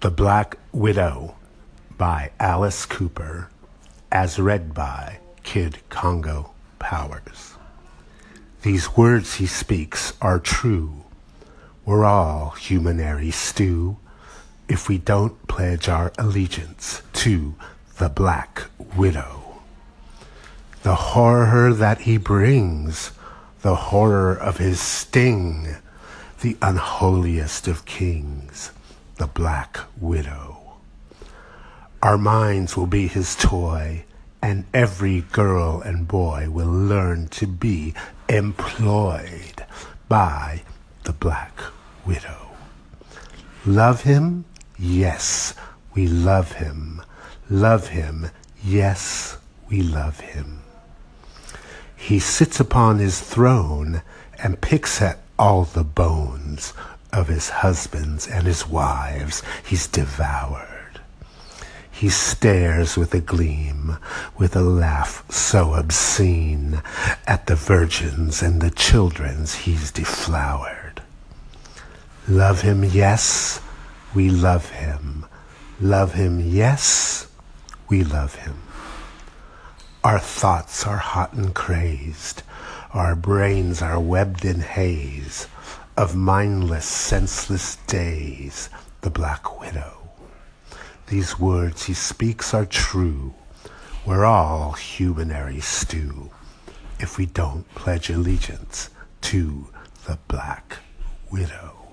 The Black Widow by Alice Cooper, as read by Kid Congo Powers. These words he speaks are true. We're all humanary stew if we don't pledge our allegiance to the Black Widow. The horror that he brings, the horror of his sting, the unholiest of kings the Black Widow. Our minds will be his toy, and every girl and boy will learn to be employed by the Black Widow. Love him? Yes, we love him. Love him? Yes, we love him. He sits upon his throne and picks at all the bones of his husbands and his wives he's devoured. He stares with a gleam, with a laugh so obscene, at the virgins and the children's he's deflowered. Love him, yes, we love him. Love him, yes, we love him. Our thoughts are hot and crazed, our brains are webbed in haze of mindless, senseless days, the Black Widow. These words he speaks are true. We're all humanary stew if we don't pledge allegiance to the Black Widow.